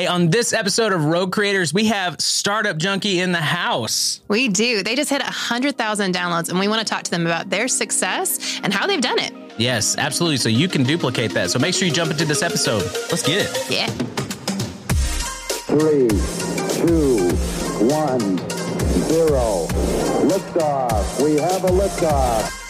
Hey, on this episode of Rogue Creators, we have Startup Junkie in the house. We do. They just hit 100,000 downloads, and we want to talk to them about their success and how they've done it. Yes, absolutely. So you can duplicate that. So make sure you jump into this episode. Let's get it. Yeah. Three, two, one, zero. Liftoff. We have a liftoff.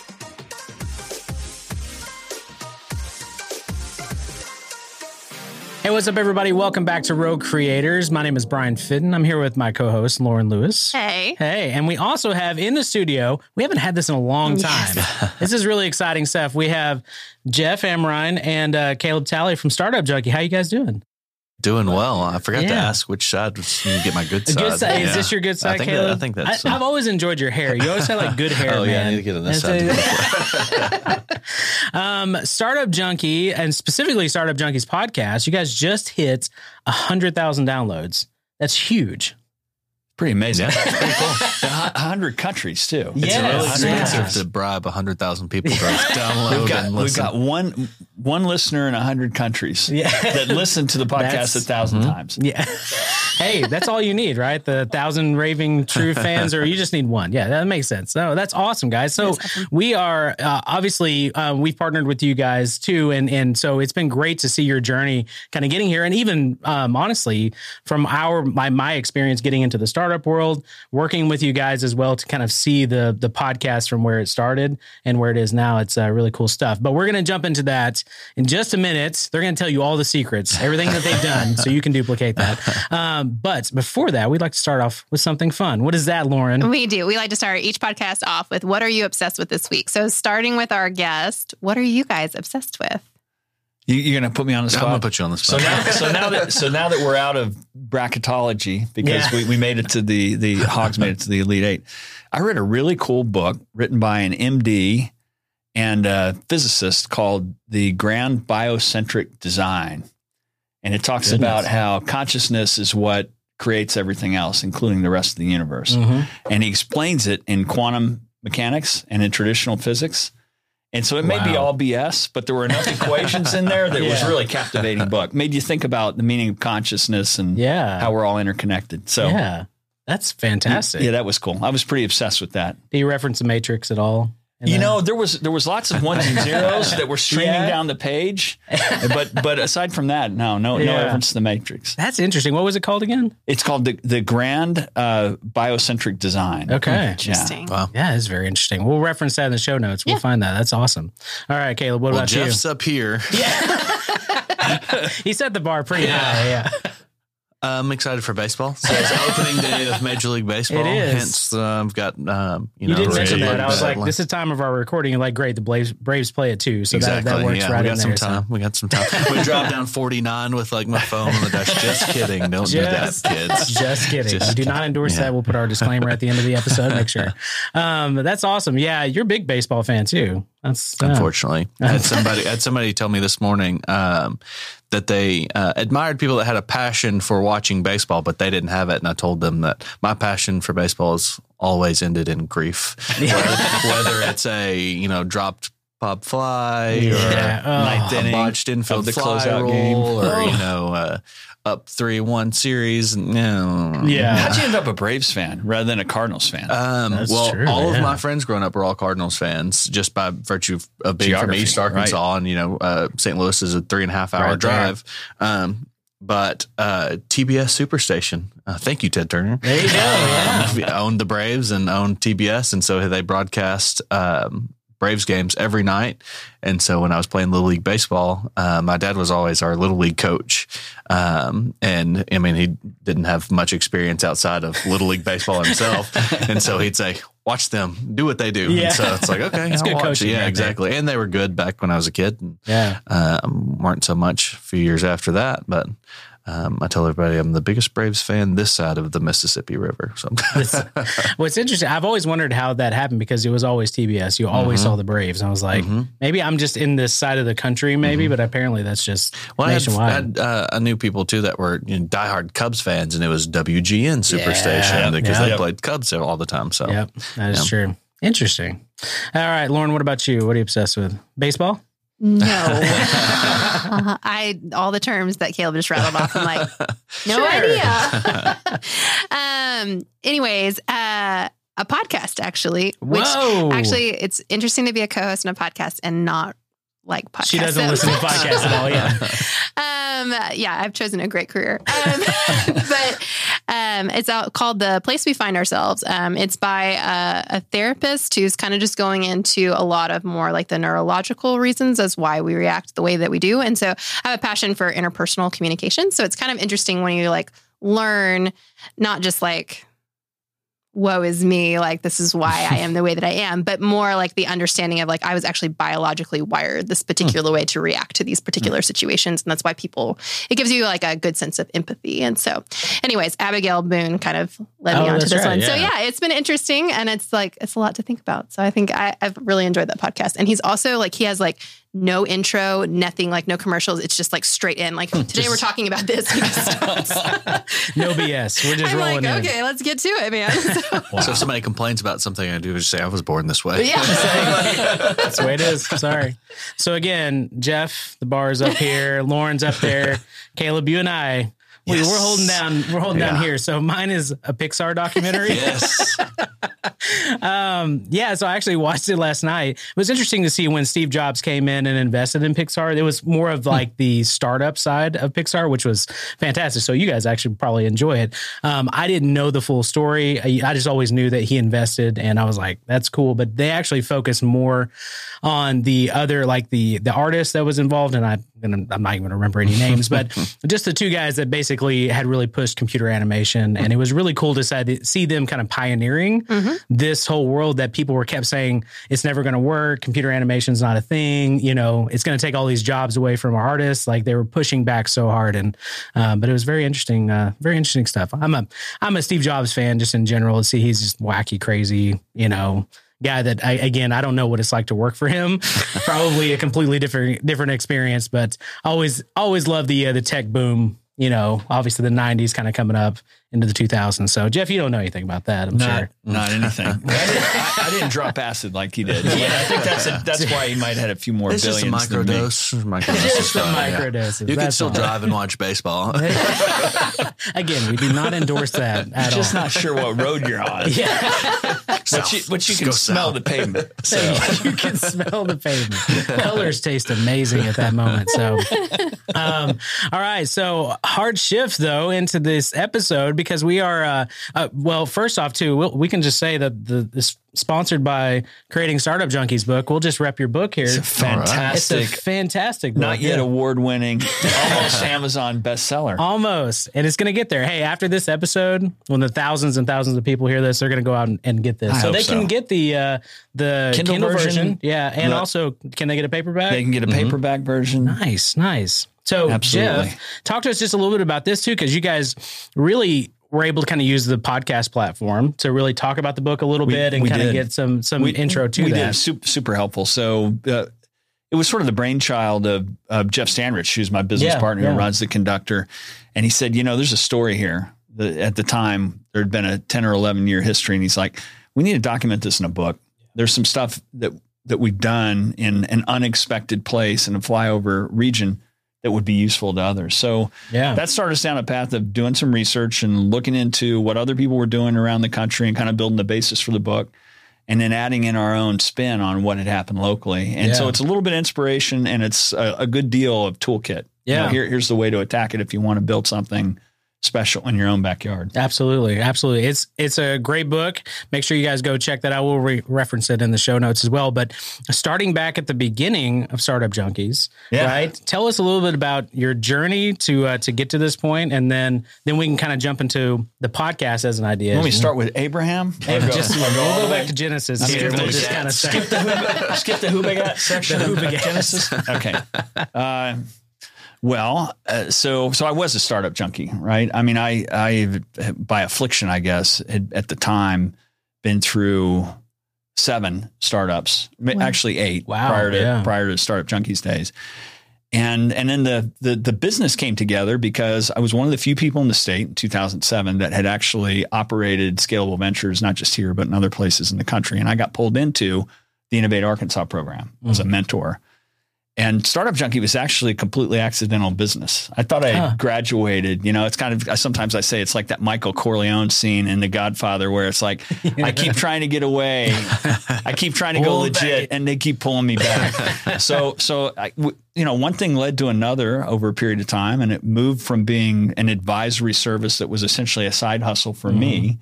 Hey, what's up, everybody? Welcome back to Rogue Creators. My name is Brian Fitton. I'm here with my co host, Lauren Lewis. Hey. Hey, and we also have in the studio, we haven't had this in a long time. this is really exciting stuff. We have Jeff Amerine and uh, Caleb Talley from Startup Junkie. How you guys doing? Doing well. I forgot to ask which side was you get my good side. good side. Is this your good side, I think Caleb? That, I think that's. I, have always enjoyed your hair. You always had like good hair, oh yeah, man. I need to get on this side. um, Startup Junkie and specifically Startup Junkie's podcast, you guys just hit a hundred thousand downloads. That's huge. Pretty amazing. Yeah. It's pretty cool. A hundred countries too. It's Yes, really yeah. expensive to bribe hundred thousand people to download We've got and we've got one one listener in a hundred countries Yeah. that listen to the That's- podcast a 1000 mm-hmm. times. Yeah. Hey, that's all you need, right? The thousand raving true fans, or you just need one. Yeah, that makes sense. No, that's awesome, guys. So we are uh, obviously uh, we've partnered with you guys too, and and so it's been great to see your journey kind of getting here, and even um, honestly from our my my experience getting into the startup world, working with you guys as well to kind of see the the podcast from where it started and where it is now. It's uh, really cool stuff. But we're gonna jump into that in just a minute. They're gonna tell you all the secrets, everything that they've done, so you can duplicate that. Um, but before that, we'd like to start off with something fun. What is that, Lauren? We do. We like to start each podcast off with what are you obsessed with this week? So, starting with our guest, what are you guys obsessed with? You, you're going to put me on the spot. I'm gonna put you on the so spot. now, so now that so now that we're out of bracketology because Yeah. we, we made it to the the Hogs made it to the Elite Eight. I read a really cool book written by an MD and a physicist called The Grand Biocentric Design, and it talks Goodness. about how consciousness is what creates everything else, including the rest of the universe. Mhm. and he explains it in quantum mechanics and in traditional physics. And so it may be all BS, but there were enough equations in there that it was Yeah. really captivating book. Made you think about the meaning of consciousness and Yeah. how we're all interconnected. So yeah, that's fantastic. yeah, that was cool. I was pretty obsessed with that. Do you reference the Matrix at all? In You that? know, there was there was lots of ones and zeros that were streaming Yeah. down the page, but but aside from that, no, no, no reference to the Matrix. that's interesting. What was it called again? It's called the the Grand uh, Biocentric Design. Okay. Interesting. Wow. Yeah, it's very interesting. We'll reference that in the show notes. We'll Yeah. find that. That's awesome. All right, Caleb, what Well, about Jeff's up here. Yeah, He set the bar pretty high. Yeah. I'm excited for baseball. So it's opening day of Major League Baseball. It is. Hence, uh, I've got um, you, You, know did ready mention that. I was like, this is time of our recording. You're like, great, the Braves, Braves play it too. So exactly. that, that works yeah, right we in got there. some so- time. We got some time. we dropped down 49 with like my phone on the dash. Just kidding. Don't Just- do that, kids. Just kidding. Just we do not endorse yeah. that. We'll put our disclaimer at the end of the episode. Make sure. Um, that's awesome. Yeah, you're a big baseball fan too. That's uh, Unfortunately, I had somebody I had somebody tell me this morning um, that they uh, admired people that had a passion for watching baseball, but they didn't have it. And I told them that my passion for baseball has always ended in grief, whether, whether it's a you know dropped pop fly Yeah. or Oh. Ninth a inning botched infield of the fly closeout roll, game. or you know uh, up three one series. No, Yeah. How'd you end up a Braves fan rather than a Cardinals fan? Um, That's well, true, all yeah. of my friends growing up were all Cardinals fans, just by virtue of, of being Geography, from East Arkansas, and you know, uh, St. Louis is a three and a half hour Right drive. Um, but uh, TBS Superstation, uh, thank you, Ted Turner. There you go. Yeah. Owned the Braves and owned TBS, and so they broadcast um, Braves games every night. And so when I was playing Little League baseball, uh, my dad was always our Little League coach. Um, and I mean, he didn't have much experience outside of Little League baseball himself. and so he'd say, watch them do what they do. Yeah. And so it's like, okay, That's I'll watch it. Yeah, right there. exactly. And they were good back when I was a kid. And, Yeah. um, weren't so much a few years after that, but um, I tell everybody I'm the biggest Braves fan this side of the Mississippi River. So Well, interesting. I've always wondered how that happened because it was always TBS. You always Mm-hmm. saw the Braves. I was like, maybe I'm just in this side of the country, maybe, but apparently that's just Mm-hmm. well, I, had, nationwide. I, had, uh, I knew people too that were you know, diehard Cubs fans, and it was WGN Superstation Yeah. because Yeah. they played Cubs all the time. So Yep, that is true. Interesting. All right, Lauren, what about you? What are you obsessed with? Baseball? No. I all the terms that Caleb just rattled off. I'm like, no Sure. idea. um. Anyways, uh, a podcast actually. Which Whoa. actually, it's interesting to be a co-host in a podcast and not like podcasts. She doesn't listen to podcasts at all. Yeah. Um, yeah, I've chosen a great career. Um, but um, it's out called The Place We Find Ourselves. Um, it's by a, a therapist who's kind of just going into a lot of more like the neurological reasons as why we react the way that we do. And so I have a passion for interpersonal communication. So it's kind of interesting when you like learn not just like woe is me, like this is why I am the way that I am, but more like the understanding of like I was actually biologically wired this particular hmm. way to react to these particular hmm. situations. And that's why people, it gives you like a good sense of empathy. And so, anyways, Abigail Boone kind of led me Oh, on to this right, one. So, yeah. yeah, it's been interesting and it's like, it's a lot to think about. So, I think I, I've really enjoyed that podcast. And he's also like, he has like, no intro, nothing like no commercials. It's just like straight in. Like hmm, today we're talking about this. He just starts. No BS. We're just I'm rolling like, in. okay, let's get to it, man. So, So if somebody complains about something I do, just say I was born this way. yeah. That's the way it is. Sorry. So again, Jeff, the bar is up here. Lauren's up there. Caleb, you and I, we, Yes. we're holding down. We're holding down here. So mine is a Pixar documentary. Yes. Um, yeah, so I actually watched it last night. It was interesting to see when Steve Jobs came in and invested in Pixar. It was more of like the startup side of Pixar, which was fantastic. So you guys actually probably enjoy it. Um, I didn't know the full story. I, I just always knew that he invested, and I was like, "That's cool." But they actually focused more on the other, like the the artist that was involved, and I and I'm not even gonna remember any names, but just the two guys that basically had really pushed computer animation, and it was really cool to see- see them kind of pioneering this whole world that people were kept saying it's never going to work. Computer animation is not a thing. You know, it's going to take all these jobs away from our artists. Like they were pushing back so hard, and um, but it was very interesting, uh, very interesting stuff. I'm a I'm a Steve Jobs fan just in general. See, he's just wacky, crazy. You know. Guy that I again I don't know what it's like to work for him. Probably a completely different different experience, but always always love the uh, the tech boom. You know, obviously the '90s kind of coming up into the 2000s. So Jeff, you don't know anything about that, I'm Not, sure. not anything. I, didn't, I, I didn't drop acid like he did. Yeah, I think that's a, that's why he might have had a few more It's just a billions. than me. microdose. Microdose Just is the fine, yeah. microdoses. You can still all. drive and watch baseball. Again, we do not endorse that at all. Just all. not sure what road you're on. yeah, But you, but you can smell south. the pavement. So you can smell the pavement. Colors taste amazing at that moment. So, um, all right. So hard shift though into this episode because we are. Uh, uh, well, first off, too, we'll, we can just say that the this sponsored by creating Startup Junkies book. We'll just rep your book here. it's a It's fantastic, a fantastic book. not yet Yeah. award winning, almost Amazon bestseller. Almost. And it's going to get there. Hey, after this episode, when the thousands and thousands of people hear this, they're going to go out and, and get this. I so hope they can get the uh, the Kindle Kindle, version. version. Yeah. And Yeah. also, can they get a paperback? They can get a paperback version. nice, nice. So, Absolutely. Jeff, talk to us just a little bit about this too, because you guys really were able to kind of use the podcast platform to really talk about the book a little We- bit and we kind of get some some intro to we that. Did. Super, super helpful. So uh, it was sort of the brainchild of, of Jeff Standridge, who's my business Yeah, partner yeah. who runs the conductor. And he said, you know, there's a story here. The, at the time, there had been a 10 or 11 year history. And he's like, we need to document this in a book. There's some stuff that, that we've done in an unexpected place in a flyover region that would be useful to others. So Yeah. that started us down a path of doing some research and looking into what other people were doing around the country and kind of building the basis for the book and then adding in our own spin on what had happened locally. And so it's a little bit of inspiration and it's a, a good deal of toolkit. You know, Yeah. here, here's the way to attack it if you want to build something special in your own backyard. Absolutely, absolutely. It's it's a great book. Make sure you guys go check that out. We'll re- reference it in the show notes as well. But starting back at the beginning of Startup Junkies, Yeah. right? Tell us a little bit about your journey to uh, to get to this point, and then then we can kind of jump into the podcast as an idea. Let me start with Abraham. Hey, Or go- just, or we'll all go the back way- to Genesis I'm here. skipping We'll the just Jets. kind of skip the Who- skip the Who Begat section The Who of Begat. Genesis. Okay. Uh, Well, uh, so so I was a startup junkie, right? I mean, I I by affliction, I guess, had, at the time been through seven startups, Wow. actually eight Wow, prior to yeah. prior to startup junkies days. And and then the, the the business came together because I was one of the few people in the state in 2007 that had actually operated scalable ventures, not just here but in other places in the country. And I got pulled into the Innovate Arkansas program as a mentor. And Startup Junkie was actually a completely accidental business. I thought I Huh. graduated. You know, it's kind of sometimes I say it's like that Michael Corleone scene in The Godfather, where it's like I keep trying to get away, I keep trying to go legit, back. and they keep pulling me back. so, so I, w- you know, one thing led to another over a period of time, and it moved from being an advisory service that was essentially a side hustle for me mm-hmm.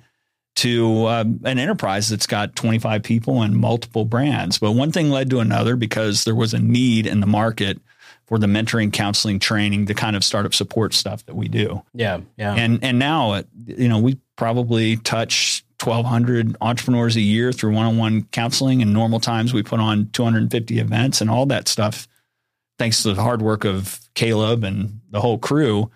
To um, an enterprise that's got 25 people and multiple brands. But one thing led to another because there was a need in the market for the mentoring, counseling, training, the kind of startup support stuff that we do. Yeah, yeah. And and now, uh, you know, we probably touch 1,200 entrepreneurs a year through one-on-one counseling. In normal times, we put on 250 events and all that stuff. Thanks to the hard work of Caleb and the whole crew,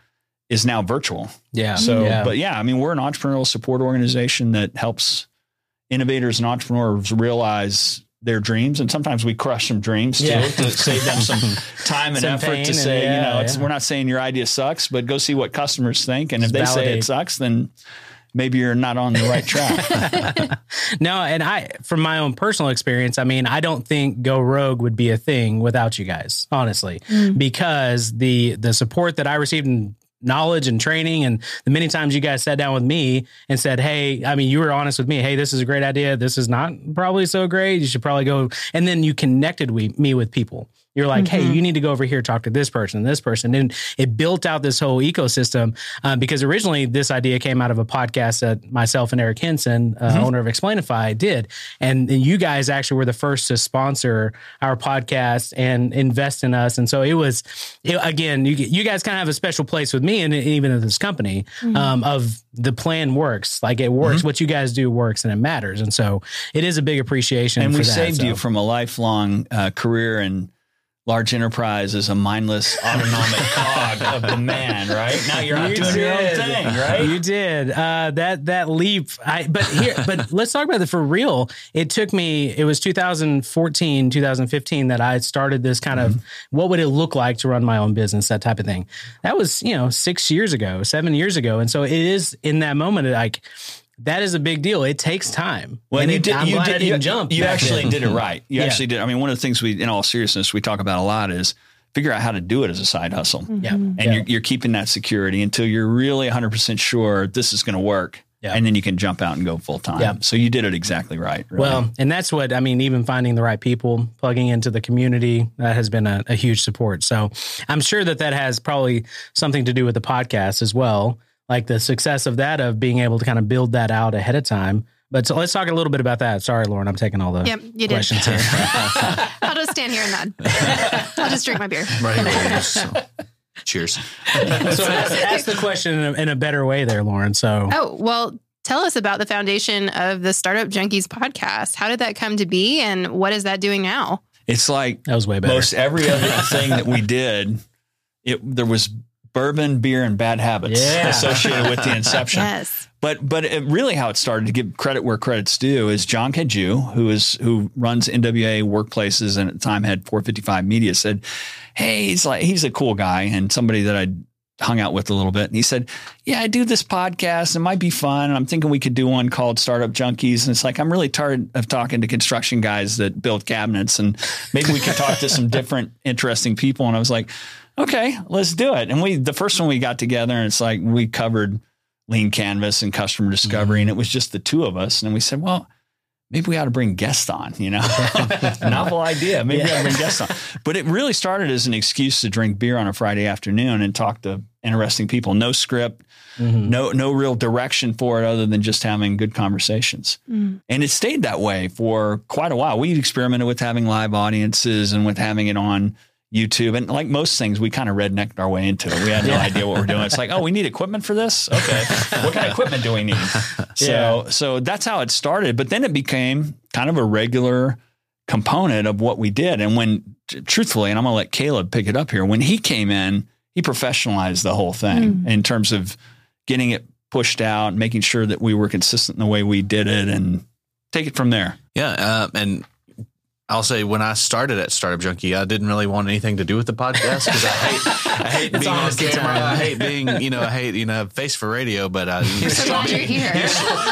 is now virtual. yeah. So, yeah. but yeah, I mean, we're an entrepreneurial support organization that helps innovators and entrepreneurs realize their dreams, and sometimes we crush some dreams too Yeah. to save them some time and Some effort pain to and say, you know, it's, yeah. we're not saying your idea sucks, but go see what customers think, and if Just they say it sucks, then maybe you're not on the right track. no, and I, from my own personal experience, I mean, I don't think Go Rogue would be a thing without you guys, honestly, mm. because the the support that I received in knowledge and training, and the many times you guys sat down with me and said, "Hey, I mean, you were honest with me. Hey, this is a great idea. This is not probably so great. You should probably go." And then you connected we, me with people. You're like, hey, you need to go over here, talk to this person, this person. And it built out this whole ecosystem um, because originally this idea came out of a podcast that myself and Eric Henson, uh, owner of Explainify, did. And, and you guys actually were the first to sponsor our podcast and invest in us. And so it was, it, again, you, you guys kind of have a special place with me and even in this company um, of the plan works. Like it works. What you guys do works and it matters. And so it is a big appreciation. and we that, saved so. you from a lifelong uh, career in large enterprise is a mindless autonomic cog of the man, right? Now you're out You doing your own thing, right? You did uh, that that leap. I but here, but let's talk about it for real. It took me. It was 2014, 2015 that I started this kind Mm-hmm. of what would it look like to run my own business, that type of thing. That was you know six years ago, seven years ago, and so it is in that moment like. That is a big deal. It takes time. Well, and you it- did. I'm You glad did. I didn't you, jump. You actually then. did it right. You Yeah. actually did. I mean, one of the things we, in all seriousness, we talk about a lot is figure out how to do it as a side hustle, mm-hmm. Yeah. and Yeah. you're, you're keeping that security until you're really 100 percent sure this is going to work, Yeah. and then you can jump out and go full time. Yeah. So you did it exactly right. really. Well, and that's what I mean, even finding the right people, plugging into the community, that has been a, a huge support. So I'm sure that that has probably something to do with the podcast as well, like the success of that, of being able to kind of build that out ahead of time. But so let's talk a little bit about that. Sorry, Lauren, I'm taking all the Yep, you did. questions here. I'll just stand here and nod. I'll just drink my beer. Right here. So, cheers. so ask, ask the question in a, in a better way there, Lauren. So Oh, well, tell us about the foundation of the Startup Junkies podcast. How did that come to be and what is that doing now? it's like that was way better. most every other thing that we did. It there was bourbon, beer, and bad habits Yeah. associated with the inception. Yes. But but it, really, how it started to give credit where credit's due is John Kaju, who is who runs NWA workplaces and at the time had 455 Media, said, "Hey, he's like he's a cool guy and somebody that I hung out with a little bit." And he said, "Yeah, I do this podcast. It might be fun. And I'm thinking we could do one called Startup Junkies. And it's like I'm really tired of talking to construction guys that build cabinets, and maybe we could talk to some different interesting people." And I was like, "Okay, let's do it." And we the first one we got together, and it's like we covered lean canvas and customer discovery and it was just the two of us. And we said well maybe we ought to bring guests on you know? Novel idea. Maybe we ought to bring guests on. But it really started as an excuse to drink beer on a friday afternoon and talk to interesting people. No script Mhm. no no real direction for it other than just having good conversations. Mm. and it stayed that way for quite a while. We experimented with having live audiences and with having it on YouTube and like most things, we kind of rednecked our way into it. We had no idea what we're doing. It's like, oh, we need equipment for this. Okay, what kind of equipment do we need? So, so that's how it started. But then it became kind of a regular component of what we did. And when, truthfully, and I'm going to let Caleb pick it up here. When he came in, he professionalized the whole thing in terms of getting it pushed out, making sure that we were consistent in the way we did it, and take it from there. Yeah, uh, and I'll say when I started at Startup Junkie, I didn't really want anything to do with the podcast because I hate I hate being on camera. I hate being you know I hate you know face for radio, but uh, So glad you're here.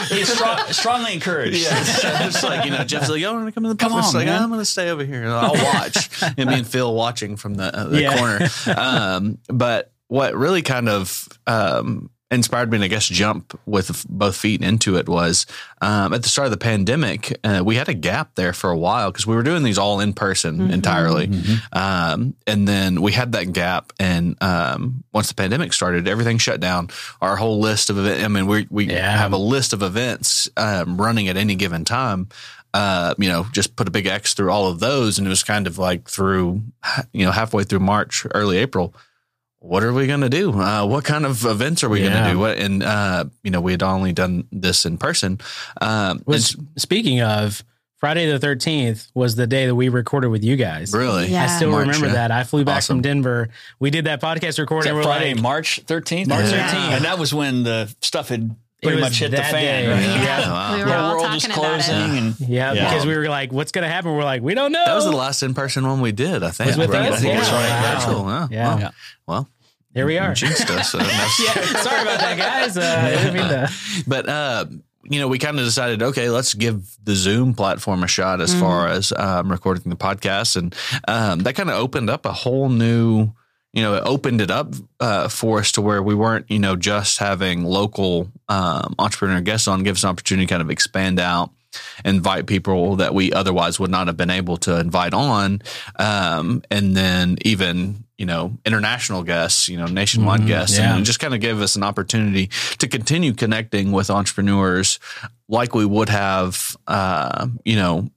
He's strong, strongly encouraged. Yeah, it's just like you know, Jeff's like, "Yo, I want to come to the Come on, like, man. I'm going to stay over here. and I'll watch. and me and Phil watching from the, uh, the Yeah. corner. Um, but what really kind of um, inspired me to, I guess, jump with both feet into it was um, at the start of the pandemic. Uh, we had a gap there for a while because we were doing these all in person entirely, um, and then we had that gap. And um, once the pandemic started, everything shut down. Our whole list of events. I mean, we we Yeah. have a list of events um, running at any given time. Uh, you know, just put a big X through all of those, and it was kind of like through, you know, halfway through March, early April. What are we going to do? Uh, what kind of events are we going to do? What and uh, you know, we had only done this in person. Um, Was speaking of Friday the thirteenth was the day that we recorded with you guys. really, Yeah. I still March, remember yeah. that. I flew back Awesome. from Denver. We did that podcast recording. Except We're Friday, like, March 13th. March Yeah. 13th. And that was when the stuff had It pretty much hit the fan. day. Right? Yeah. Yeah. Wow. We were The all world talking was about closing. it. And yeah, Yeah. because we were like, what's going to happen? We're like, we don't know. That was the last in person one we did. I think. Was with Right. us? I think it was Yeah. right. Wow. Virtual. Yeah. Yeah. Well, Yeah. well, Here we are. jinxed us. So yeah, sorry about that, guys. Uh, I didn't mean to. but uh, you know, we kind of decided, okay, let's give the Zoom platform a shot as far as um, recording the podcast, and um, that kind of opened up a whole new. You know, it opened it up uh, for us to where we weren't, you know, just having local um, entrepreneur guests on, give us an opportunity to kind of expand out, invite people that we otherwise would not have been able to invite on, um, and then even you know international guests, you know, nationwide Mhm, guests, yeah. and just kind of gave us an opportunity to continue connecting with entrepreneurs like we would have, uh, you know,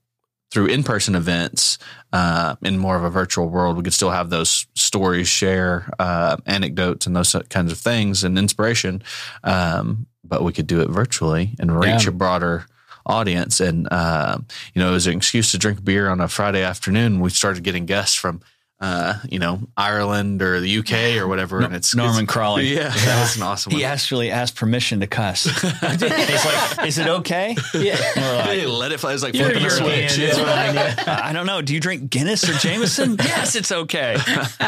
through in-person events uh, in more of a virtual world. We could still have those stories, share uh, anecdotes, and those kinds of things, and inspiration. Um, but we could do it virtually and reach Yeah. a broader audience. And uh, you know, it was an excuse to drink beer on a Friday afternoon. We started getting guests from. Uh, you know, Ireland or the UK or whatever, and it's Norman it's- Crowley. Yeah, that was an awesome. He one. actually asked permission to cuss. He's like, "Is it okay?" Yeah. We're like, Hey, let it fly. It's like You're flipping a switch. Yeah. fine, yeah. I don't know. Do you drink Guinness or Jameson? yes, it's okay.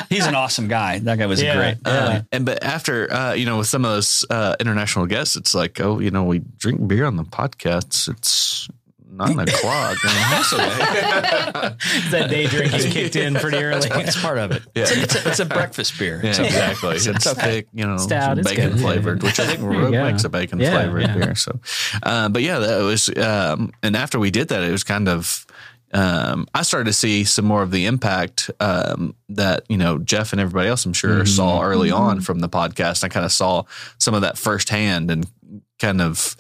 He's an awesome guy. That guy was Yeah. great. Uh, and but after uh, you know with some of those uh, international guests, it's like oh you know we drink beer on the podcasts. It's nine o'clock. I mean, that's okay. that day drinking kicked in pretty early. It's part of it. It's, a, it's, a, it's a breakfast beer. Yeah, It's okay. exactly. It's, It's okay. thick, you know, Stout, it's bacon good. flavored, which I think There Rogue go. makes a bacon Yeah, flavored yeah. beer. So, uh, but yeah, that was. Um, and after we did that, it was kind of. Um, I started to see some more of the impact um, that you know Jeff and everybody else, I'm sure, saw early on from the podcast. I kind of saw some of that firsthand, and kind of.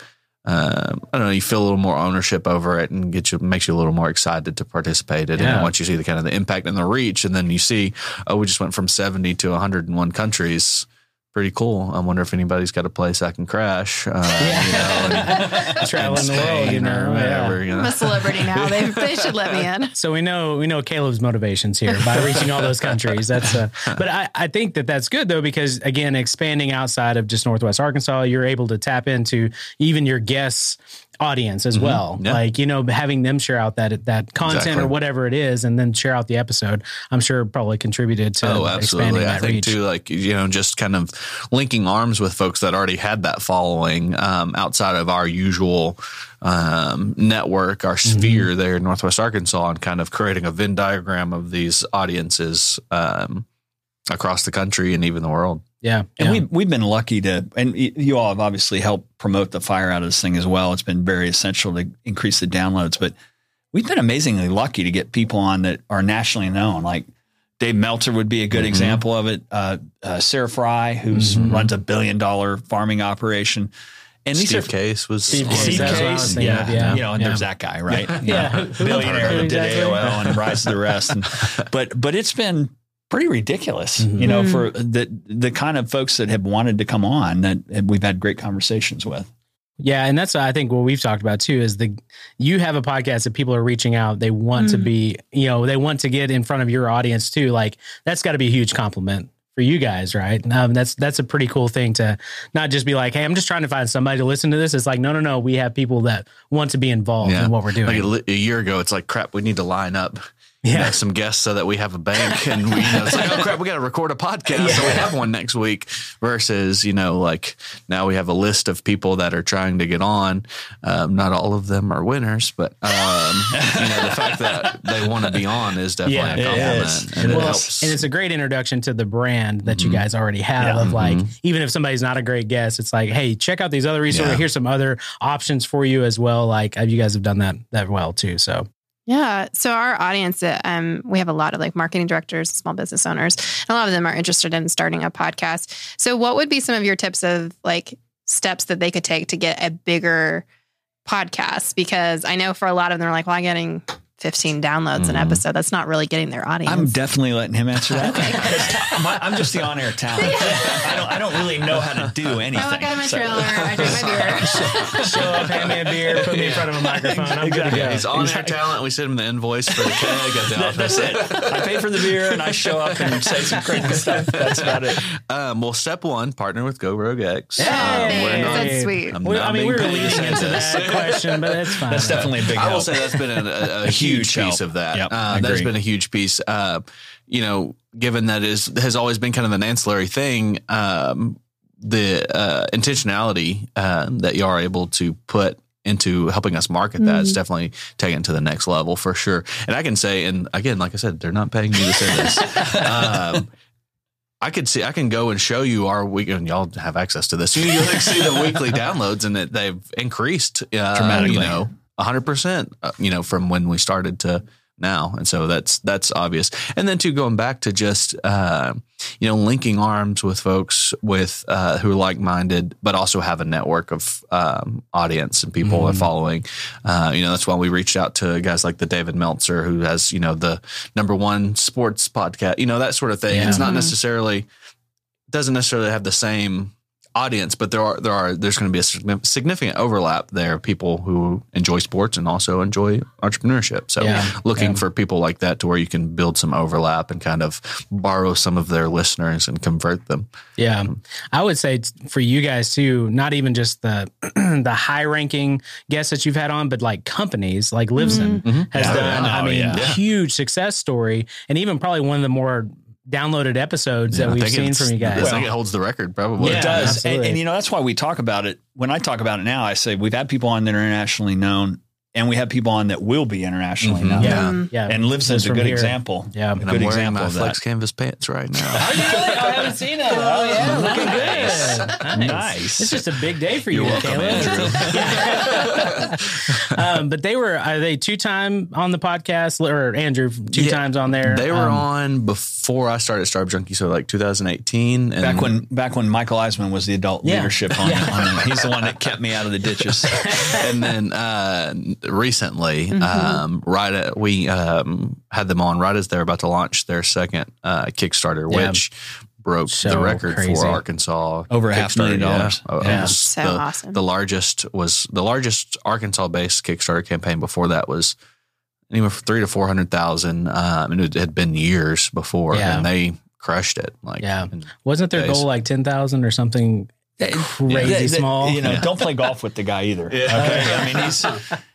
Um, I don't know. You feel a little more ownership over it, and get you makes you a little more excited to participate in it. Yeah. And once you see the kind of the impact and the reach, and then you see, oh, we just went from seventy to one hundred and one countries. Pretty cool. I wonder if anybody's got a place I can crash. Uh, you know, and- Traveling the world, you know. whatever. yeah. You I'm a celebrity now. They, they should let me in. So we know we know Caleb's motivations here by reaching all those countries. That's uh, but I, I think that that's good though because again expanding outside of just Northwest Arkansas, you're able to tap into even your guests audience as well. Mm-hmm. Yeah. Like you know having them share out that that content Exactly. or whatever it is, and then share out the episode. I'm sure probably contributed to Oh, expanding absolutely. that I think reach. too, like you know, just kind of linking arms with folks that already had that following um, outside of our usual um, network, our Mm-hmm. sphere there in Northwest Arkansas, and kind of creating a Venn diagram of these audiences um, across the country and even the world. Yeah, And yeah. we we've been lucky to, and you all have obviously helped promote the fire out of this thing as well. It's been very essential to increase the downloads, but we've been amazingly lucky to get people on that are nationally known. Like Dave Meltzer would be a good example of it. Uh, uh, Sarah Frey, who runs a billion dollar farming operation, and these Steve are Case was Steve on Case, Steve there. that's what I was Case, yeah, of, yeah. you know, and Yeah. there's that guy, right? You Yeah. know, billionaire who that did? AOL and rise to the rest. And, but but it's been pretty ridiculous, mm-hmm. you know, mm-hmm. for the the kind of folks that have wanted to come on that we've had great conversations with. Yeah, and that's I think what we've talked about too is the you have a podcast that people are reaching out. They want to mm. be, you know, they want to get in front of your audience too. Like that's got to be a huge compliment for you guys, right? Um, that's that's a pretty cool thing to not just be like, hey, I'm just trying to find somebody to listen to this. It's like, no, no, no, we have people that want to be involved in what we're doing. Like a, li- a year ago, it's like crap. We need to line up. Yeah. know, some guests so that we have a bank and we, you know, it's like, oh crap, we got to record a podcast. So we have one next week versus, you know, like now we have a list of people that are trying to get on. Um, not all of them are winners, but, um, you know, the fact that they want to be on is definitely Yeah, a it compliment and it well, helps. and it's a great introduction to the brand that Mm-hmm. you guys already have. Yeah. Of like, even if somebody's not a great guest, it's like, hey, check out these other resources. Yeah. Here's some other options for you as well. Like, uh, you guys have done that that well too. So Yeah. So our audience, uh, um, we have a lot of like marketing directors, small business owners, and a lot of them are interested in starting a podcast. So what would be some of your tips of like steps that they could take to get a bigger podcast? Because I know for a lot of them, they're like, well, I'm getting 15 downloads an Mhm. episode. That's not really getting their audience. I'm definitely letting him answer that. My- I'm just the on-air talent. I don't. I don't really know how to do anything. I look out of my So- trailer. I drink my beer. show up, hand me a beer, put me in front of a microphone. I'm good to go. He's on air talent. We send him the invoice for the keg at the That- office. that's it. I pay for the beer and I show up and say some crazy stuff. That's about it. Um, well, step one, partner with Go Rogue X. Hey, Um, we're not- That's sweet. I'm Well, not I mean, we were leading into this. question, but it's fine. That's definitely a big I will help. say that's been a, a, a A huge huge piece help. of that. Yep, uh, I that's agree. been a huge piece. Uh, you know, given that is has always been kind of an ancillary thing. Um, the uh, intentionality uh, that you are able to put into helping us market that is definitely taken to the next level for sure. And I can say, and again, like I said, they're not paying me to say this. um, I could see, I can go and show you our week, and y'all have access to this. You can see the weekly downloads, and that they've increased uh, Dramatically. You know, hundred percent. uh, You know, from when we started to now, and so that's that's obvious. And then too, going back to just uh, you know linking arms with folks with uh, who are like minded, but also have a network of um, audience and people are following. Uh, you know, that's why we reached out to guys like the David Meltzer, who has you know the number one sports podcast. You know that sort of thing. Yeah. It's not necessarily doesn't necessarily have the same audience, but there are there are there's going to be a significant overlap there. People who enjoy sports and also enjoy entrepreneurship. So Yeah. looking Yeah. for people like that to where you can build some overlap and kind of borrow some of their listeners and convert them. Yeah, I would say for you guys too, not even just the the high ranking guests that you've had on, but like companies like Livsn mm-hmm. mm-hmm. has Yeah. done. I Oh, mean, yeah. huge success story, and even probably one of the more downloaded episodes that we've seen from you guys. I think it holds the record probably. Yeah. It does. And, and you know, that's why we talk about it. When I talk about it now, I say we've had people on that are internationally known and we have people on that will be internationally Mhm. known. yeah, yeah, And Livsn's a good here. example. Yeah. A And good I'm wearing example my of flex canvas pants right now. I haven't seen it. Oh yeah, looking good. Nice. It's just a big day for you, You're welcome, Caleb. um, but they were are they two time on the podcast or Andrew two Yeah, times on there? They were Um, on before I started Startup Junkie, so like 2018. And Back when back when Michael Eisman was the adult Yeah. leadership on, on he's the one that kept me out of the ditches. and then uh, recently, um, right at, we um, had them on right as they're about to launch their second uh, Kickstarter, Yeah. which broke So the record crazy. for Arkansas Over a half million Kickstarter, yeah. dollars. Uh, Yeah. So the, awesome. The largest was the largest Arkansas-based Kickstarter campaign before that was anywhere from three to four hundred thousand, um, and it had been years before, Yeah. and they crushed it. Like, Yeah. Wasn't their days. goal like ten thousand or something crazy That- that- small? You know, don't play golf with the guy either. Okay. I mean, he's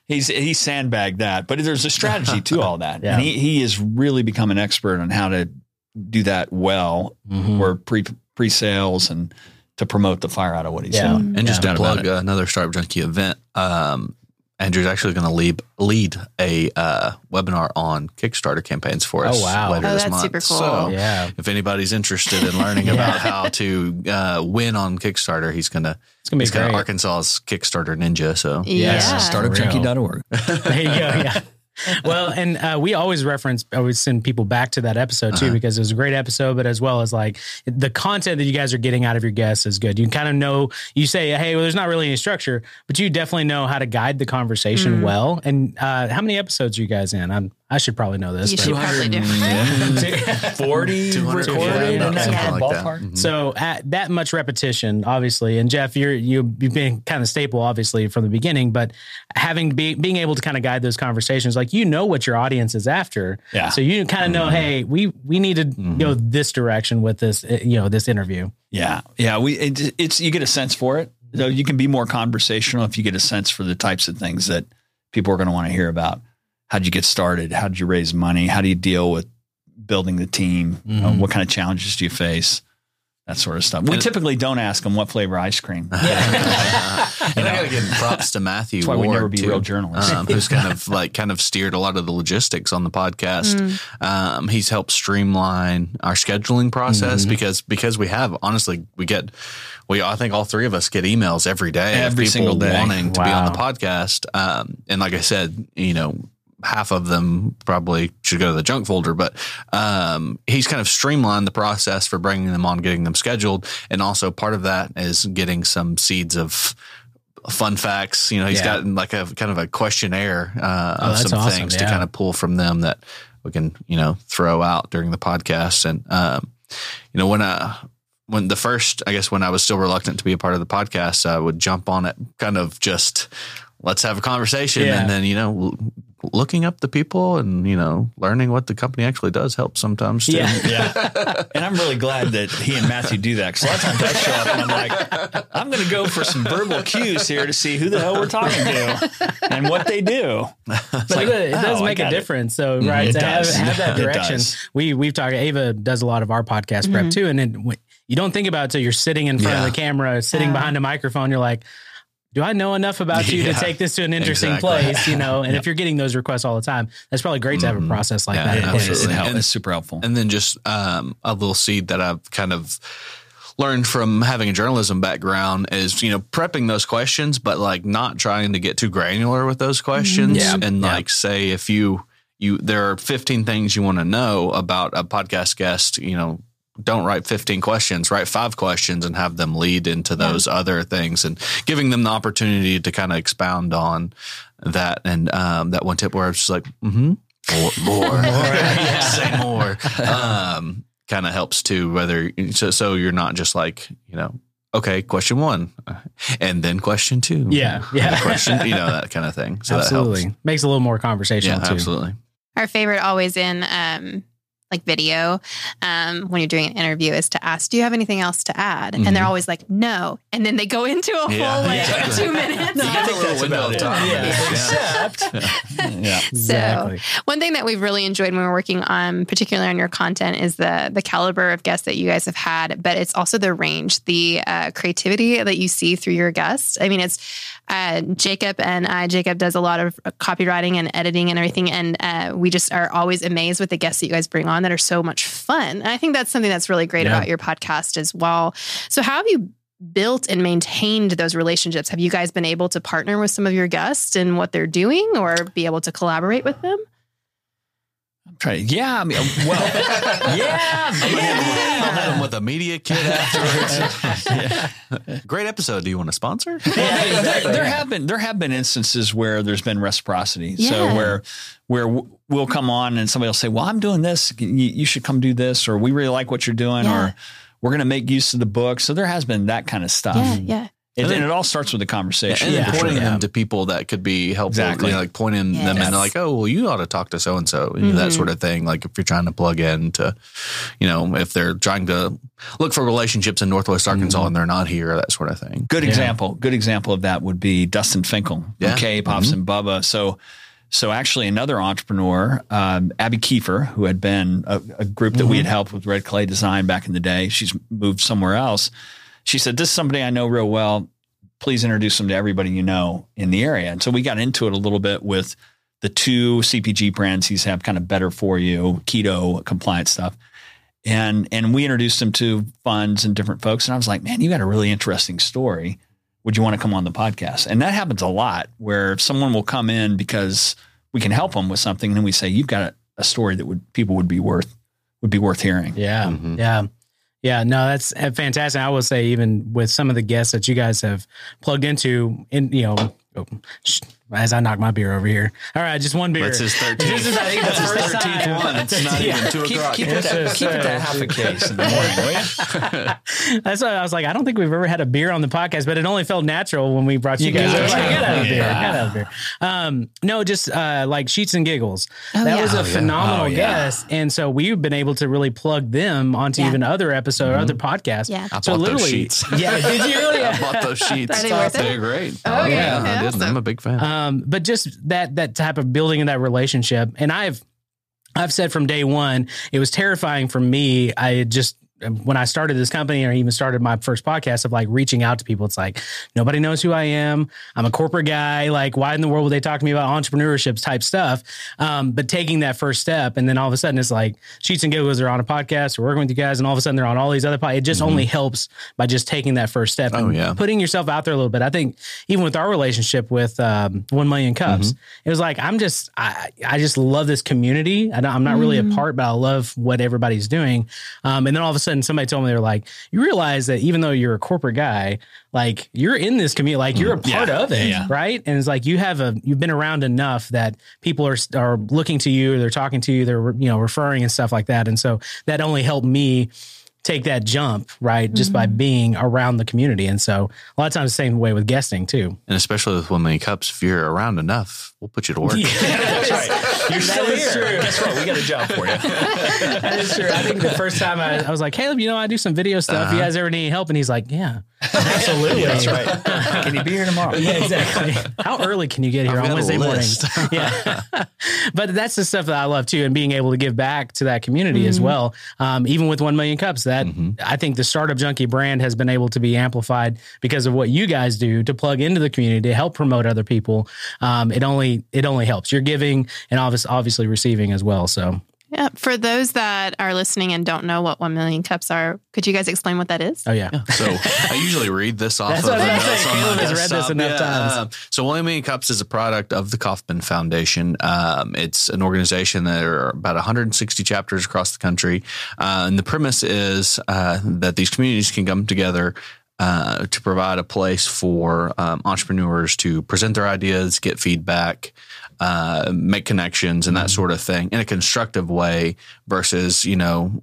he's he's sandbagged that, but there's a strategy to all that, Yeah. and he he has really become an expert on how to do that well, Mhm. or pre pre sales and to promote the fire out of what he's Yeah. doing. And just Yeah. to plug uh, another Startup Junkie event, um, Andrew's actually going to lead lead a uh, webinar on Kickstarter campaigns for us Oh, wow. later Oh, this that's month. super cool. So Yeah. if anybody's interested in learning about how to uh, win on Kickstarter, he's gonna It's gonna be he's kind of great. Arkansas's Kickstarter ninja. So Yeah. Startupjunkie.org. There you go. Yeah. well, and uh, we always reference, always send people back to that episode Uh-huh. too, because it was a great episode, but as well as like the content that you guys are getting out of your guests is good. You kind of know, you say, hey, well, there's not really any structure, but you definitely know how to guide the conversation Mm. well. And uh, how many episodes are you guys in? I'm, I should probably know this. You but- should probably do. 40 recorded in that something like that. ballpark. Mhm. So at that much repetition, obviously, and Jeff, you're you, you've been kind of staple, obviously, from the beginning. But having be, being able to kind of guide those conversations, like you know what your audience is after, Yeah. So you kind of know, hey, we we need to go this direction with this, uh, you know, this interview. Yeah, yeah. We it, it's you get a sense for it. So you can be more conversational if you get a sense for the types of things that people are going to want to hear about. How'd you get started? How did you raise money? How do you deal with building the team? You know, Mhm. what kind of challenges do you face? That sort of stuff. We And- typically don't ask them what flavor ice cream. and I gotta give props to Matthew That's why we never be too, real journalists. um, who's kind of like kind of steered a lot of the logistics on the podcast. Mm. Um, he's helped streamline our scheduling process Mm-hmm. because because we have honestly we get we I think all three of us get emails every day of Every people single day. wanting to be on the podcast. Um, and like I said, you know. Half of them probably should go to the junk folder, but um, he's kind of streamlined the process for bringing them on, getting them scheduled, and also part of that is getting some seeds of fun facts. You know, he's Yeah. got like a kind of a questionnaire uh, Oh, of some awesome, things to kind of pull from them that we can, you know, throw out during the podcast. And, um, you know, when I, when the first, I guess when I was still reluctant to be a part of the podcast, I would jump on it kind of just let's have a conversation. Yeah. And then, you know, looking up the people and, you know, learning what the company actually does helps sometimes too. Yeah. Yeah. And I'm really glad that he and Matthew do that because a lot of times I show up and I'm like, I'm going to go for some verbal cues here to see who the hell we're talking to and what they do. But like, it, it does oh, make a got it. difference. So mm-hmm. right it to have, does. have that It direction. does. We we've talked. Ava does a lot of our podcast prep mm-hmm. too, and then you don't think about it till you're sitting in front Yeah. of the camera, sitting Yeah. behind a microphone. You're like. Do I know enough about you Yeah, to take this to an interesting exactly. place? You know, and if you're getting those requests all the time, that's probably great to have a process like Yeah, that. in It, place. it, absolutely. help- And- it's super helpful. And then just um, a little seed that I've kind of learned from having a journalism background is, you know, prepping those questions, but like not trying to get too granular with those questions. Yeah. And Yeah. like say if you you there are 15 things you want to know about a podcast guest, you know, don't write 15 questions, write five questions and have them lead into those other things and giving them the opportunity to kind of expound on that. And um, that one tip where I was just like, mm-hmm, more, more, say more. Um, kind of helps too, whether so, so you're not just like, you know, okay, question one, and then question two. Yeah, yeah. question, you know, that kind of thing. So absolutely that helps. makes a little more conversational Yeah, too. absolutely. Our favorite always in um, like video um, when you're doing an interview is to ask, "Do you have anything else to add?" And they're always like, "No," and then they go into a Mm-hmm. Yeah, full like exactly. two minutes. You get a little window of time. Yeah. yeah. Exactly. So one thing that we've really enjoyed when we're working on, particularly on your content, is the the caliber of guests that you guys have had, but it's also the range, the uh, creativity that you see through your guests. I mean, it's uh, Jacob and I. Jacob does a lot of copywriting and editing and everything, and uh, we just are always amazed with the guests that you guys bring on that are so much fun. And I think that's something that's really great Yeah. about your podcast as well. So, how have you? Built and maintained those relationships. Have you guys been able to partner with some of your guests and what they're doing, or be able to collaborate with them? I'm trying. To, Yeah. I mean, well, yeah. I'll hit maybe. him with a media kit afterwards. Great episode. Do you want to sponsor? Yeah, there, there have been there have been instances where there's been reciprocity. So where where we'll come on and somebody will say, "Well, I'm doing this. You, you should come do this," or "We really like what you're doing," Yeah. or "We're going to make use of the book." So there has been that kind of stuff. Yeah, yeah. It, And and it all starts with the conversation. and Yeah. pointing Yeah. them to people that could be helpful. Exactly. You know, like pointing them Yes. in like, oh, well, you ought to talk to so and so, that sort of thing. Like if you're trying to plug in to, you know, if they're trying to look for relationships in Northwest Arkansas Mm-hmm. and they're not here, that sort of thing. Good Yeah. example. Good example of that would be Dustin Finkel, Yeah. okay, Pops and Bubba. So, so actually, another entrepreneur, um, Abby Kiefer, who had been a, a group that we had helped with Red Clay Design back in the day. She's moved somewhere else. She said, "This is somebody I know real well. Please introduce them to everybody you know in the area." And so we got into it a little bit with the two CPG brands he's have kind of better for you keto compliant stuff and and we introduced him to funds and different folks and i was like man you got a really interesting story would you want to come on the podcast and that happens a lot where someone will come in because we can help them with something and then we say you've got a, a story that would people would be worth would be worth hearing Yeah. Mhm. Yeah. Yeah. No, that's uh, fantastic. I will say, even with some of the guests that you guys have plugged into, in, you know, oh, as I knock my beer over here. All right, just one beer. That's his 13th. This is, I think, the That's his first 13th time. one. It's not even two Keep, o'clock. keep, it Yes, that, keep it sir. that half a case in the morning, will you? That's why I was like, I don't think we've ever had a beer on the podcast, but it only felt natural when we brought you, guys. got I like, get out of beer, Yeah. get out of beer. Um, no, just uh, like sheets and giggles. that yeah. was a Oh, yeah. phenomenal Oh, yeah. guest, and so we've been able to really plug them onto Yeah. even other episode, or other podcasts. Yeah. I so bought those literally, sheets. yeah. Did you really? I bought those sheets. They worth it? They're great. Oh, yeah. I did. Awesome. I'm a big fan. Um, but just that that type of building of that relationship. And i've i've said from day one it was terrifying for me. I just when I started this company or even started my first podcast of like reaching out to people, it's like nobody knows who I am. I'm a corporate guy. Like, why in the world would they talk to me about entrepreneurship type stuff? Um, but taking that first step, and then all of a sudden it's like Sheets and Giggles are on a podcast, we're working with you guys, and all of a sudden they're on all these other podcasts. It just only helps by just taking that first step Oh, and yeah. putting yourself out there a little bit. I think even with our relationship with um, One Million Cups, it was like I'm just I I just love this community. I don't, I'm not really a part, but I love what everybody's doing. Um, and then all of a sudden, somebody told me they're like, you realize that even though you're a corporate guy, like you're in this community, like you're a mm, part Yeah, of it, yeah. right? And it's like you have a you've been around enough that people are are looking to you, they're talking to you, they're you know referring and stuff like that. And so that only helped me take that jump, right? Just by mm-hmm. being around the community. And so a lot of times the same way with guesting too. and especially with One Million Cups, if you're around enough, we'll put you to work. That's right. You're still is here. true. Guess what? We got a job for you. That is true. I think the first time I, I was like, Caleb, you know, I do some video stuff. You uh-huh. guys ever need help? And he's like, yeah, absolutely. That's right. Can you be here tomorrow? Yeah, exactly. How early can you get here I've on Wednesday morning? yeah, but that's the stuff that I love too, and being able to give back to that community as well. Um, even with one million cups, that I think the startup junkie brand has been able to be amplified because of what you guys do to plug into the community to help promote other people. Um, it only it only helps. You're giving and obviously obviously receiving as well. So Yeah. For those that are listening and don't know what 1 million cups are, could you guys explain what that is? oh yeah. So I usually read this off That's of what the I was notes saying. on my Caleb read this desktop. enough times. um, so One Million Cups is a product of the Kauffman Foundation. Um, it's an organization that are about 160 chapters across the country. Uh, and the premise is uh, that these communities can come together uh, to provide a place for um, entrepreneurs to present their ideas, get feedback, uh, make connections, and that Mm-hmm. sort of thing in a constructive way versus, you know,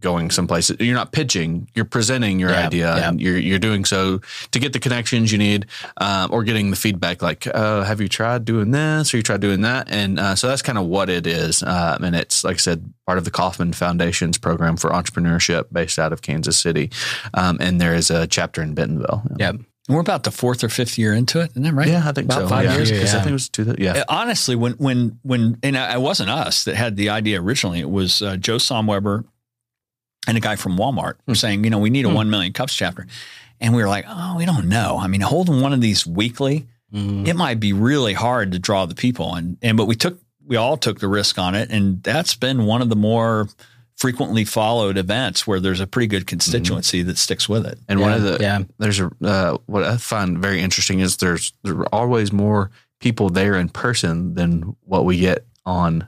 going someplace. You're not pitching. You're presenting your Yeah, idea, yeah. and you're you're doing so to get the connections you need, um, or getting the feedback. Like, uh, have you tried doing this, or you tried doing that? And uh, so that's kind of what it is. Um, and it's like I said, part of the Kauffman Foundation's program for entrepreneurship, based out of Kansas City. Um, and there is a chapter in Bentonville. Yeah. And we're about the fourth or fifth year into it, isn't that right? Yeah, I think About so. five yeah. years? 'Cause I Yeah. think it was two. Yeah. Uh, Honestly, when when when and it wasn't us that had the idea originally. It was uh, Joe Somweber and a guy from Walmart Hmm. saying, you know, we need a one million cups chapter, and we were like, oh, we don't know. I mean, holding one of these weekly, Mhm. it might be really hard to draw the people, and and but we took we all took the risk on it, and that's been one of the more frequently followed events where there's a pretty good constituency that sticks with it. And one of the yeah. there's a uh, what I find very interesting is there's there are always more people there in person than what we get on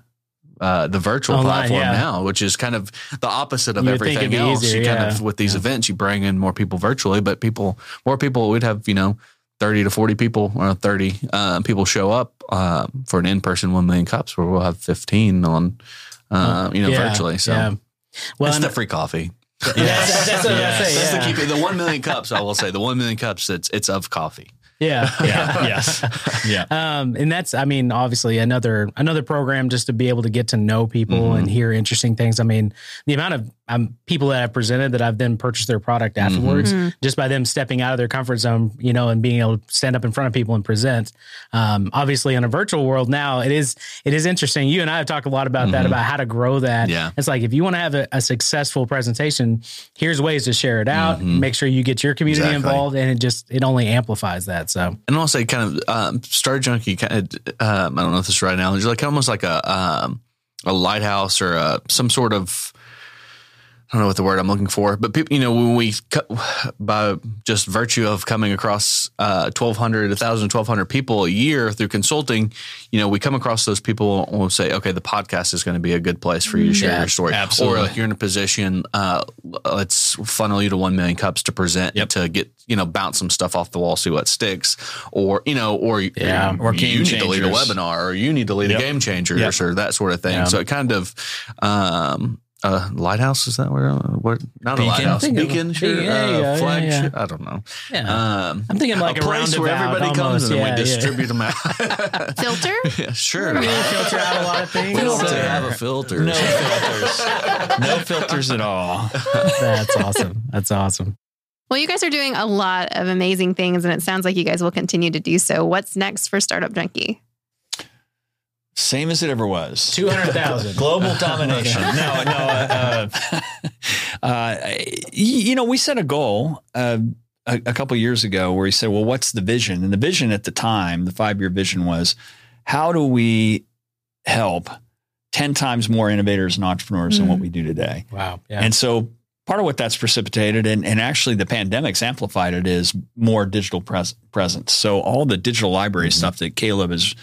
uh, the virtual Online, platform yeah. now, which is kind of the opposite of You would everything else. easier, you kind yeah. of with these events, you bring in more people virtually, but people more people we'd have you know. 30 to 40 people or 30 uh, people show up uh, for an in-person 1 million cups where we'll have 15 on uh, you know Yeah, virtually so yeah. Well, it's and- the free coffee that's, that's what I say. that's the key. The one million cups, I will say, the one million cups. It's it's of coffee. Yeah. Yeah. yes. Yeah. Um, and that's, I mean, obviously another another program just to be able to get to know people Mm-hmm. and hear interesting things. I mean, the amount of um, people that I've presented that I've then purchased their product Mm-hmm. afterwards, just by them stepping out of their comfort zone, you know, and being able to stand up in front of people and present. Um, obviously, in a virtual world now, it is it is interesting. You and I have talked a lot about that, about how to grow that. Mm-hmm. Yeah. it's like if you want to have a, a successful presentation, here's ways to share it out. Make sure you get your community Mm-hmm. Exactly. involved, and it just it only amplifies that. So. And I'll kind of, um, Star Junkie. Kind of, um, I don't know if this is the right analogy. Like almost like a um, a lighthouse or a, some sort of. Don't know what the word I'm looking for, but people, you know, when we cut by just virtue of coming across uh, 1,200, 1,000, 1,200 people a year through consulting, you know, we come across those people and we'll say, okay, the podcast is going to be a good place for you to share Yeah, your story. absolutely. Or like you're in a position, uh, let's funnel you to 1 million cups to present Yep. to get, you know, bounce some stuff off the wall, see what sticks. Or, you know, or, Yeah. Or you game need to lead a webinar or you need to lead Yep. a game changers Yep. or that sort of thing. Yeah. So it kind of, um, uh, lighthouse is that where what not Beacon? a lighthouse I think of- beacon sure Beacon, uh, yeah, yeah, flag yeah. ship? I don't know Yeah. um, I'm thinking like a place where roundabout everybody comes and Yeah, we yeah. distribute them out Filter? yeah, sure Maybe filter out a lot of things. we don't Uh, have a filter No filters. no filters at all. That's awesome. That's awesome. Well, you guys are doing a lot of amazing things, and it sounds like you guys will continue to do so. What's next for Startup Junkie? Same as it ever was. Two hundred thousand. Global domination. no, no. Uh, uh, uh, you know, we set a goal uh, a, a couple years ago where we said, well, what's the vision? And the vision at the time, the five year vision was how do we help 10 times more innovators and entrepreneurs than what we do today? Wow. Yeah. And so part of what that's precipitated, and, and actually the pandemic's amplified it, is more digital pres- presence. So all the digital library stuff that Caleb is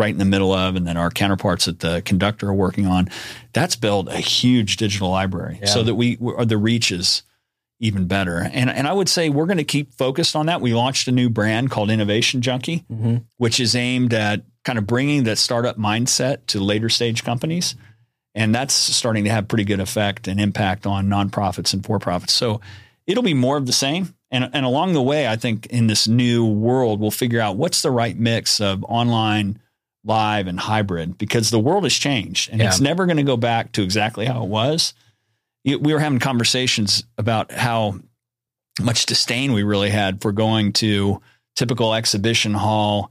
right in the middle of, and then our counterparts at the conductor are working on, that's built a huge digital library Yeah. so that we the reach is even better. And and I would say we're going to keep focused on that. We launched a new brand called Innovation Junkie hmm which is aimed at kind of bringing that startup mindset to later stage companies. And that's starting to have pretty good effect and impact on nonprofits and for profits. So it'll be more of the same. And, and along the way, I think in this new world, we'll figure out what's the right mix of online, live, and hybrid because the world has changed and Yeah. it's never going to go back to exactly how it was. We were having conversations about how much disdain we really had for going to typical exhibition hall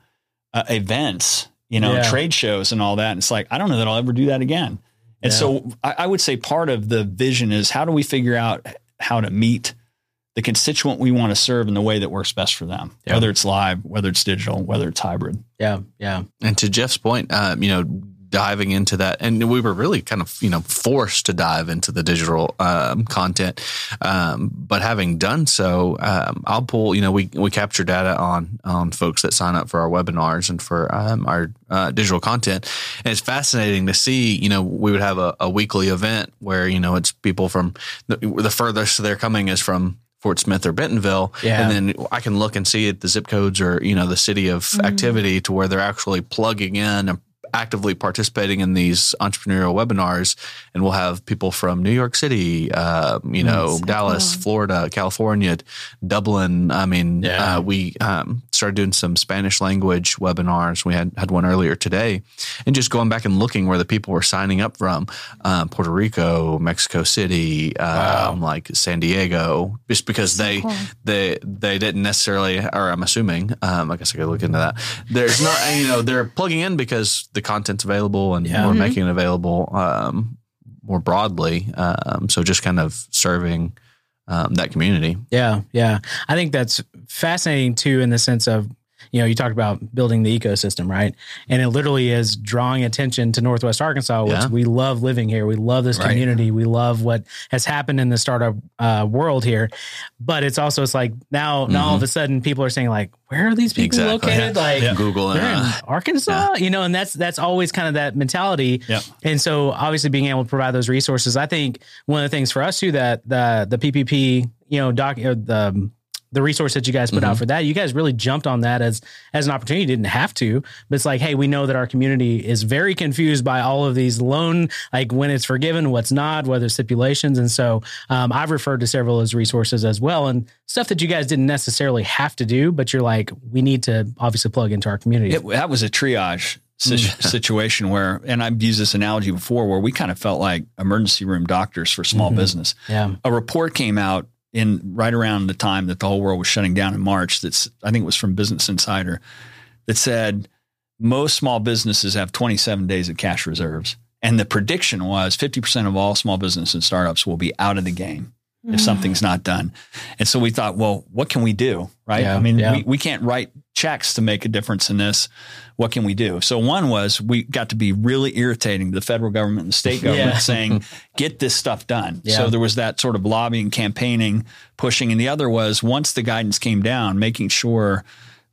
uh, events, you know, Yeah. trade shows and all that. And it's like, I don't know that I'll ever do that again. And Yeah. so I, I would say part of the vision is how do we figure out how to meet the constituent we want to serve in the way that works best for them, Yeah. whether it's live, whether it's digital, whether it's hybrid. Yeah. Yeah. and to Jeff's point um, you know diving into that and we were really kind of you know forced to dive into the digital um, content um, but having done so um, I'll pull you know we we capture data on on folks that sign up for our webinars and for um, our uh, digital content and it's fascinating to see you know we would have a, a weekly event where you know it's people from the, the furthest they're coming is from Fort Smith or Bentonville, Yeah. and then I can look and see it, the zip codes or you know the city of mm-hmm. activity to where they're actually plugging in and actively participating in these entrepreneurial webinars, and we'll have people from New York City, uh, you know, so Dallas, cool. Florida, California, Dublin. I mean, Yeah. uh, we um, started doing some Spanish language webinars. We had had one earlier today, and just going back and looking where the people were signing up from, um, Puerto Rico, Mexico City, um, like San Diego, just because they cool. they they didn't necessarily, or I'm assuming, um, I guess I could look into that. There's not, you know, they're plugging in because the content's available and Yeah. we're Mhm. making it available um, more broadly. Um, so just kind of serving um, that community. Yeah, yeah. I think that's fascinating too, in the sense of, you know, you talked about building the ecosystem, right? And it literally is drawing attention to Northwest Arkansas, which Yeah. we love living here. We love this Right. community. We love what has happened in the startup uh, world here. But it's also, it's like now, now all of a sudden people are saying, like, where are these people Mm-hmm. Exactly. located? Like, Yeah. Google and uh, Arkansas, you know, and that's that's always kind of that mentality. Yep. And so obviously being able to provide those resources, I think one of the things for us too that the the PPP, you know, doc or the the resource that you guys put out for that, you guys really jumped on that as as an opportunity. You didn't have to, but it's like, hey, we know that our community is very confused by all of these loan, like when it's forgiven, what's not, whether stipulations, and so um, I've referred to several of those resources as well, and stuff that you guys didn't necessarily have to do, but you're like, we need to obviously plug into our community. It, that was a triage Mm. situation where, and I've used this analogy before, where we kind of felt like emergency room doctors for small Mhm. business. yeah, A report came out in right around the time that the whole world was shutting down in March. That's I think it was from Business Insider that said most small businesses have 27 days of cash reserves, and the prediction was 50 percent of all small business and startups will be out of the game if mm. something's not done. And so we thought, well, what can we do? Right. Yeah, I mean, yeah. we, we can't write checks to make a difference in this. What can we do? So one was we got to be really irritating to the federal government and the state government Yeah. saying, get this stuff done. So there was that sort of lobbying, campaigning, pushing. And the other was once the guidance came down, making sure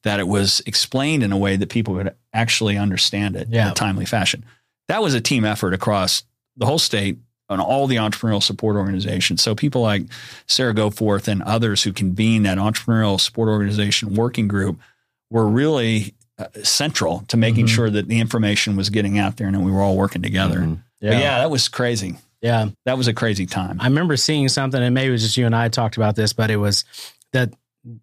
that it was explained in a way that people could actually understand it in a timely fashion. That was a team effort across the whole state and all the entrepreneurial support organizations. So people like Sarah Goforth and others who convene that entrepreneurial support organization working group were really uh, central to making Mhm. sure that the information was getting out there and that we were all working together. Mhm. But yeah, that was crazy. yeah. That was a crazy time. I remember seeing something, and maybe it was just you and I talked about this, but it was that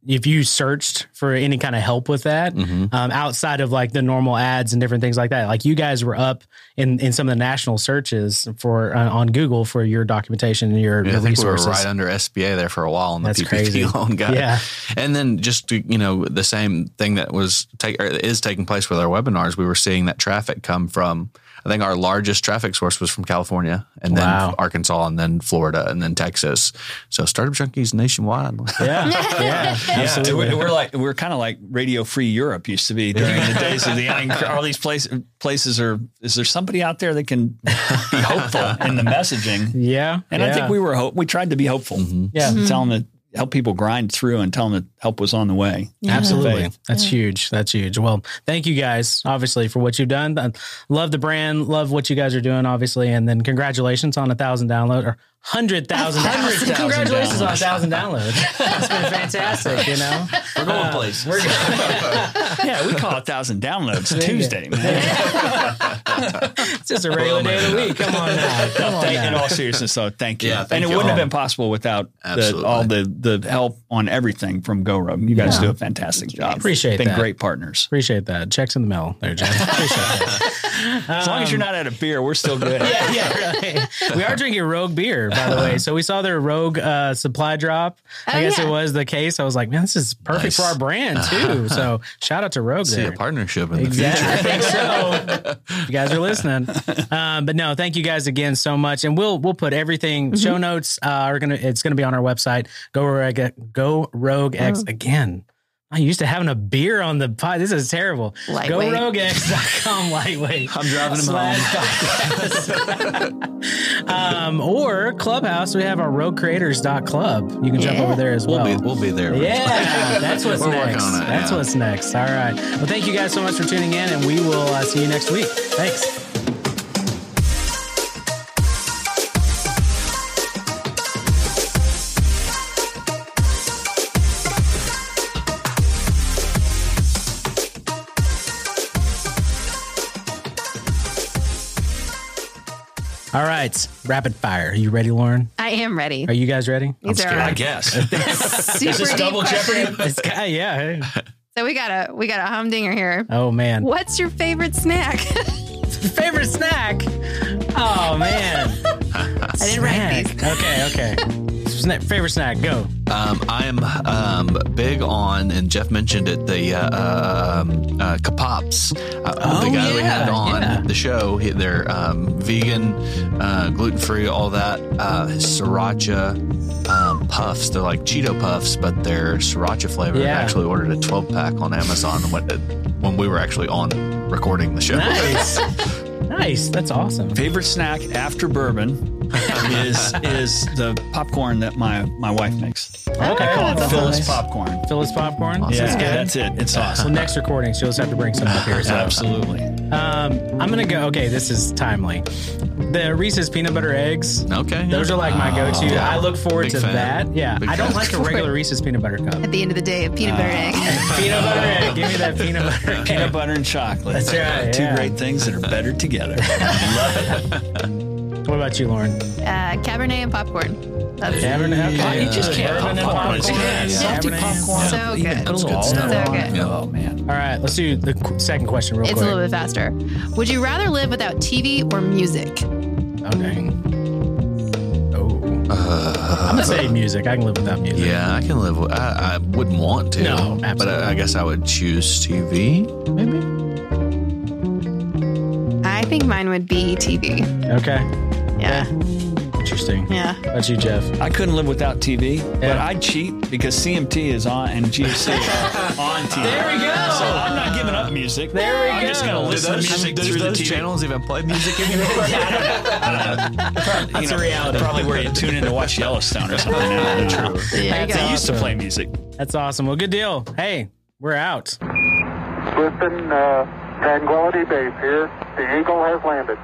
if you searched for any kind of help with that, Mhm. um, outside of like the normal ads and different things like that, like you guys were up in, in some of the national searches for uh, on Google for your documentation and your, Yeah, your I think we resources. were right under SBA there for a while on the That's PPP crazy. loan guide. Yeah. And then just to, you know the same thing that was take or is taking place with our webinars, we were seeing that traffic come from. I think our largest traffic source was from California, and then Wow. Arkansas, and then Florida, and then Texas. So startup junkies nationwide. Yeah, yeah, Yeah, absolutely. we're, we're like we're kind of like Radio Free Europe used to be during the days of the all these places places are. Is there somebody out there that can be hopeful in the messaging? yeah, And I think we were hope we tried to be hopeful. Mm-hmm. Yeah. tell mm-hmm. them that help people grind through and tell them that help was on the way. Absolutely. Faith. That's huge. That's huge. Well, thank you guys, obviously, for what you've done. Uh, Love the brand. Love what you guys are doing, obviously. And then congratulations on a thousand download or hundred thousand. Hundred thousand Congratulations on a thousand downloads. That's been fantastic. You know, We're going places. we're going. Yeah, we call it thousand downloads Tuesday, man. it's just a regular day of the week. Come on now. Come on Thank- in all seriousness, though, thank you. Yeah, thank and it you wouldn't all. have been possible without the, all the the help on everything from GoRogue. You guys do a fantastic job. Appreciate Been that. great partners. Appreciate that. Checks in the mail there, Jeff. Appreciate that. As long as you're not out of beer, we're still good. yeah, yeah, right. We are drinking Rogue beer, by the way. So we saw their Rogue uh, supply drop. I Oh, guess yeah. it was the case. I was like, man, this is perfect Nice. for our brand too. So shout out to Rogue See there. a partnership in the Exactly. I future. think so. You guys are listening. Um, but no, thank you guys again so much. And we'll we'll put everything show notes uh, are gonna it's gonna be on our website. Go Rogue Go Rogue X again. I'm used to having a beer on the pod. This is terrible. Lightweight. Go roguex.com lightweight. I'm driving him Slash home. um, or Clubhouse, we have our rogue roguecreators.club. You can jump over there as well. We'll be we'll be there. Yeah, that's what's We're next. on it, That's yeah. what's next. All right. Well, thank you guys so much for tuning in, and we will uh, see you next week. Thanks. Right, rapid fire. Are you ready, Lauren? I am ready. Are you guys ready? These are I guess. super deep questions. It's guy, yeah. hey. So we got a we got a humdinger here. Oh man, What's your favorite snack? favorite snack? Oh man, I didn't write these. Okay, okay. Sna- favorite snack? Go. Um, I am um, big on, and Jeff mentioned it, the uh, um, uh, Kapops. Uh, Oh, the guy that we had on yeah. the show, he- they're um, vegan, uh, gluten free, all that. Uh, sriracha um, puffs. They're like Cheeto puffs, but they're sriracha flavored. I actually ordered a 12 pack on Amazon when, when we were actually on recording the show. Nice, nice. That's awesome. Favorite snack after bourbon is is the popcorn that my my wife makes. Okay, I call it that's Phyllis nice. popcorn. Phyllis popcorn. Awesome. That's Yeah, good. that's it. It's awesome. Well, next recording, she'll just have to bring some up here. So. Absolutely. Um, I'm gonna go. Okay, this is timely. The Reese's peanut butter eggs. Okay. Those are like my go-to. yeah. I look forward Big to fan. that. Yeah, Big I don't fan. like a regular Reese's peanut butter cup. At the end of the day, a peanut butter egg. peanut butter egg. Give me that peanut butter. Peanut butter and chocolate. That's right, Two yeah. great things that are better together. Love it. What about you, Lauren? Uh, Cabernet and popcorn. That's Cabernet. Okay. You just can't Bourbon and popcorn. popcorn. Yeah, Salty Cabernet. popcorn. So Even good. put a little good stuff. So good. Oh man. All right, let's do the qu- second question real quick. It's a little bit faster. Would you rather live without TV or music? Okay. Oh. Uh, I'm gonna say music. I can live without music. Yeah, I can live with. I, I wouldn't want to. No, but. I, I guess I would choose TV. Maybe. I think mine would be TV. Okay. Yeah. Interesting. Yeah. How about you, Jeff? I couldn't live without TV, but I'd cheat because CMT is on and GAC are on TV. There we go. So I'm not giving up music. There we I'm just going to listen to music through those the TV. channels even play music anymore? That's a reality. Probably where you tune in to watch Yellowstone or something. now. There you That's go. They used to play music. That's awesome. Well, good deal. Hey, we're out. Listen, uh, Tranquility Base here. The Eagle has landed.